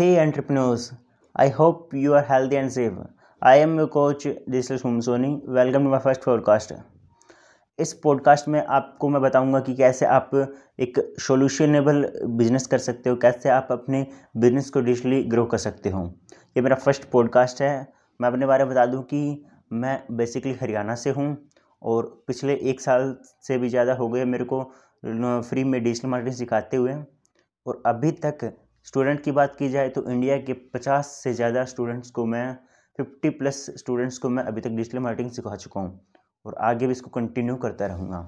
Hey entrepreneurs, I hope you are healthy and safe. I am your coach digital Sum Soni welcome to my first podcast इस podcast में आपको मैं बताऊँगा कि कैसे आप एक सोल्यूशनेबल बिज़नेस कर सकते हो कैसे आप अपने बिज़नेस को डिजिटली ग्रो कर सकते हो। ये मेरा फ़र्स्ट पॉडकास्ट है। मैं अपने बारे में बता दूँ कि मैं बेसिकली हरियाणा से हूँ और पिछले एक साल से भी ज़्यादा हो गए मेरे को फ्री में डिजिटल मार्केटिंग सिखाते हुए। और अभी तक स्टूडेंट की बात की जाए तो इंडिया के पचास से ज़्यादा स्टूडेंट्स को मैं, फिफ्टी प्लस स्टूडेंट्स को मैं अभी तक डिजिटल मार्केटिंग सिखा चुका हूँ और आगे भी इसको कंटिन्यू करता रहूँगा।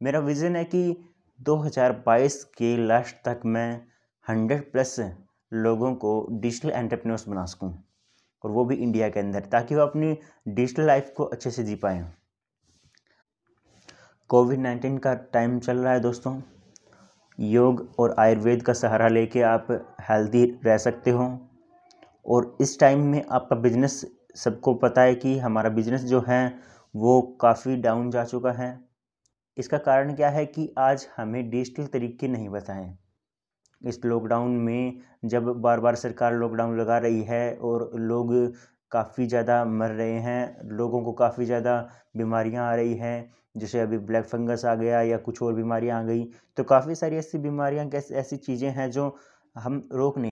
मेरा विज़न है कि 2022 के लास्ट तक मैं 100 प्लस लोगों को डिजिटल एंटरप्रेन्योर्स बना सकूँ और वो भी इंडिया के अंदर, ताकि वो अपनी डिजिटल लाइफ को अच्छे से जी पाएँ। कोविड नाइन्टीन का टाइम चल रहा है दोस्तों। योग और आयुर्वेद का सहारा लेके आप हेल्दी रह सकते हो। और इस टाइम में आपका बिज़नेस सबको पता है कि हमारा बिज़नेस जो है, वो काफ़ी डाउन जा चुका है। इसका कारण क्या है कि आज हमें डिजिटल तरीके नहीं बताएँ। इस लॉकडाउन में जब बार बार सरकार लॉकडाउन लगा रही है और लोग काफ़ी ज़्यादा मर रहे हैं, लोगों को काफ़ी ज़्यादा बीमारियाँ आ रही हैं, जैसे अभी ब्लैक फंगस आ गया या कुछ और बीमारियाँ आ गई। तो काफ़ी सारी ऐसी बीमारियाँ ऐसी चीज़ें हैं जो हम रोक नहीं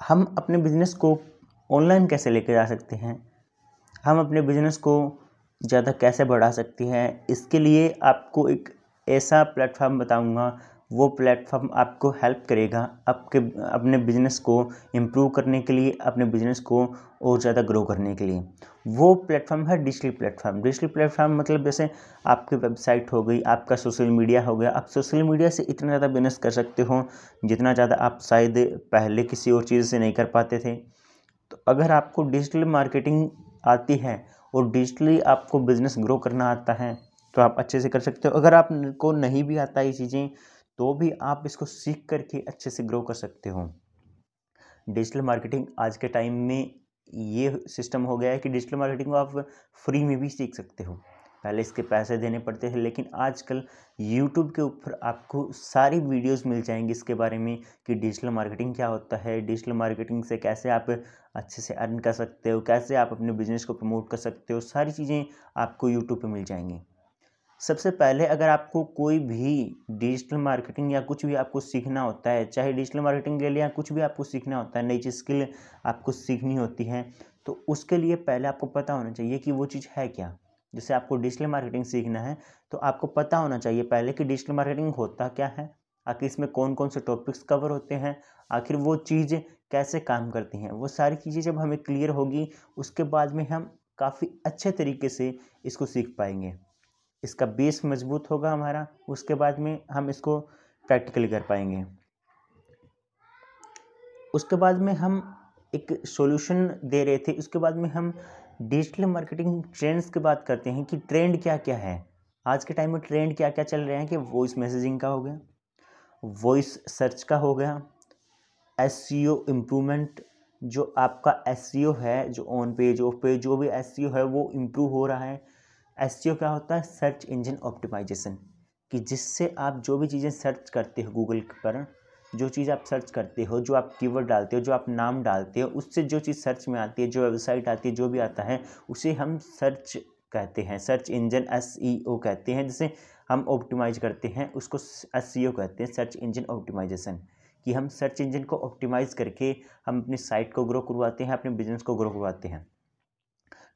हम अपने बिज़नेस को ऑनलाइन कैसे लेके जा सकते हैं? हम अपने बिज़नेस को ज़्यादा कैसे बढ़ा सकते हैं? इसके लिए आपको एक ऐसा प्लेटफॉर्म बताऊँगा वो प्लेटफॉर्म आपको हेल्प करेगा आपके, अपने बिज़नेस को इम्प्रूव करने के लिए, अपने बिज़नेस को और ज़्यादा ग्रो करने के लिए। वो प्लेटफॉर्म है डिजिटल प्लेटफॉर्म। डिजिटल प्लेटफॉर्म मतलब जैसे आपकी वेबसाइट हो गई, आपका सोशल मीडिया हो गया, आप सोशल मीडिया से इतना ज़्यादा बिज़नेस कर सकते हो जितना ज़्यादा आप शायद पहले किसी और चीज़ से नहीं कर पाते थे। तो अगर आपको डिजिटल मार्केटिंग आती है और डिजिटली आपको बिज़नेस ग्रो करना आता है तो आप अच्छे से कर सकते हो। अगर आपको नहीं भी आता ये चीज़ें तो भी आप इसको सीख करके अच्छे से ग्रो कर सकते हो। डिजिटल मार्केटिंग आज के टाइम में ये सिस्टम हो गया है कि डिजिटल मार्केटिंग को आप फ्री में भी सीख सकते हो। पहले इसके पैसे देने पड़ते थे, लेकिन आजकल यूट्यूब के ऊपर आपको सारी वीडियोस मिल जाएँगी इसके बारे में कि डिजिटल मार्केटिंग क्या होता है डिजिटल मार्केटिंग से कैसे आप अच्छे से अर्न कर सकते हो, कैसे आप अपने बिज़नेस को प्रमोट कर सकते हो, सारी चीज़ें आपको यूट्यूब पे मिल जाएँगी। सबसे पहले अगर आपको कोई भी डिजिटल मार्केटिंग या कुछ भी आपको सीखना होता है, चाहे डिजिटल मार्केटिंग के लिए या कुछ भी आपको सीखना होता है, नई चीज़ स्किल आपको सीखनी होती है तो उसके लिए पहले आपको पता होना चाहिए कि वो चीज़ है क्या। जैसे आपको डिजिटल मार्केटिंग सीखना है तो आपको पता होना चाहिए पहले कि डिजिटल मार्केटिंग होता क्या है, आखिर इसमें कौन कौन से टॉपिक्स कवर होते हैं, आखिर वो चीज़ कैसे काम करती हैं। वो सारी चीज़ें जब हमें क्लियर होगी, उसके बाद में हम काफ़ी अच्छे तरीके से इसको सीख पाएँगे। इसका बेस मज़बूत होगा हमारा, उसके बाद में हम इसको प्रैक्टिकली कर पाएँगे। उसके बाद में हम एक सॉल्यूशन दे रहे थे, उसके बाद में हम डिजिटल मार्केटिंग ट्रेंड्स की बात करते हैं कि ट्रेंड क्या क्या है। आज के टाइम में ट्रेंड क्या क्या चल रहे हैं कि वॉइस मैसेजिंग का हो गया वॉइस सर्च का हो गया एस सी ओ इम्प्रूवमेंट जो आपका एस सी ओ है, जो ऑन पेज ऑफ़ पेज जो भी एस सी ओ है, वो इम्प्रूव हो रहा है। एस क्या होता है? सर्च इंजन ऑप्टिमाइजेशन कि जिससे आप जो भी चीज़ें सर्च करते हो गूगल पर, जो चीज़ आप सर्च करते हो, जो आप कीवर्ड डालते हो, जो आप नाम डालते हो, उससे जो चीज़ सर्च में आती है, जो वेबसाइट आती है, जो भी आता है, उसे हम सर्च कहते हैं। सर्च इंजन एसईओ कहते हैं, जिसे हम ऑप्टिमाइज करते हैं, उसको एस कहते हैं सर्च इंजन ऑप्टिमाइजेशन कि हम सर्च इंजन को ऑप्टिमाइज करके हम अपनी साइट को ग्रो करवाते हैं, अपने बिज़नेस को ग्रो करवाते हैं।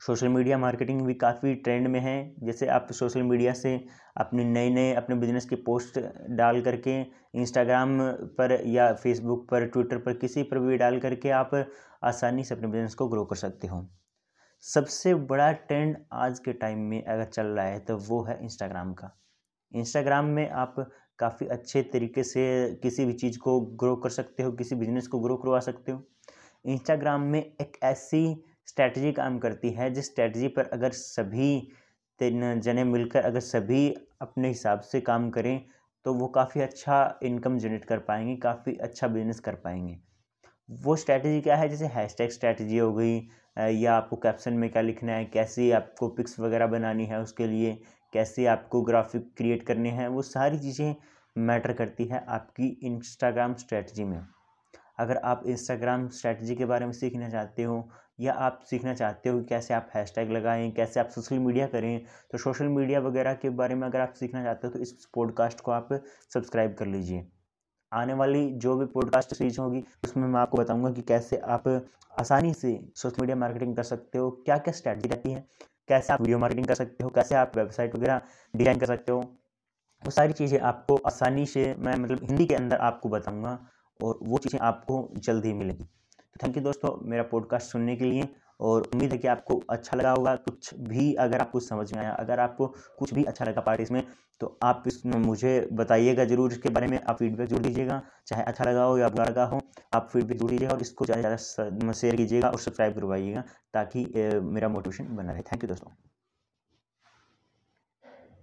सोशल मीडिया मार्केटिंग भी काफ़ी ट्रेंड में है। जैसे आप सोशल मीडिया से अपने नए नए अपने बिज़नेस की पोस्ट डाल करके इंस्टाग्राम पर या फेसबुक पर, ट्विटर पर किसी पर भी डाल करके आप आसानी से अपने बिज़नेस को ग्रो कर सकते हो। सबसे बड़ा ट्रेंड आज के टाइम में अगर चल रहा है तो वो है इंस्टाग्राम का। इंस्टाग्राम में आप काफ़ी अच्छे तरीके से किसी भी चीज़ को ग्रो कर सकते हो, किसी बिज़नेस को ग्रो करवा सकते हो। इंस्टाग्राम में एक ऐसी स्ट्रैटेजी काम करती है। जिस स्ट्रैटेजी पर अगर सभी तीन जने मिलकर अगर सभी अपने हिसाब से काम करें तो वो काफ़ी अच्छा इनकम जनरेट कर पाएँगे, काफ़ी अच्छा बिज़नेस कर पाएँगे। वो स्ट्रैटेजी क्या है? जैसे हैशटैग स्ट्रैटेजी हो गई या आपको कैप्शन में क्या लिखना है, कैसे आपको पिक्स वगैरह बनानी है उसके लिए, कैसे आपको ग्राफिक क्रिएट करने हैं, वो सारी चीज़ें मैटर करती है आपकी इंस्टाग्राम स्ट्रैटेजी में। अगर आप इंस्टाग्राम स्ट्रैटेजी के बारे में सीखना चाहते हो या आप सीखना चाहते हो कैसे आप हैशटैग लगाएँ, कैसे आप सोशल मीडिया करें तो सोशल मीडिया वगैरह के बारे में अगर आप सीखना चाहते हो तो इस पॉडकास्ट को आप सब्सक्राइब कर लीजिए। आने वाली जो भी पॉडकास्ट सीरीज़ होगी, उसमें मैं आपको बताऊँगा कि कैसे आप आसानी से सोशल मीडिया मार्केटिंग कर सकते हो क्या क्या स्ट्रैटी रहती है, कैसे आप वीडियो मार्केटिंग कर सकते हो, कैसे आप वेबसाइट वगैरह डिज़ाइन कर सकते हो, वो सारी चीज़ें आपको आसानी से मैं मतलब हिंदी के अंदर आपको बताऊँगा और वो चीज़ें आपको जल्द ही मिलेंगी। थैंक यू दोस्तों मेरा पॉडकास्ट सुनने के लिए और उम्मीद है कि आपको अच्छा लगा होगा। कुछ भी अगर आपको समझ में आया, अगर आपको कुछ भी अच्छा लगा पार्टी इसमें तो आप इसमें मुझे बताइएगा ज़रूर, इसके बारे में आप फीडबैक ज़रूर दीजिएगा। चाहे अच्छा लगा हो या बुरा लगा हो, आप फीडबैक ज़रूर दीजिएगा और इसको ज़्यादा से ज़्यादा शेयर कीजिएगा और सब्सक्राइब करवाइएगा ताकि मेरा मोटिवेशन बना रहे। थैंक यू दोस्तों।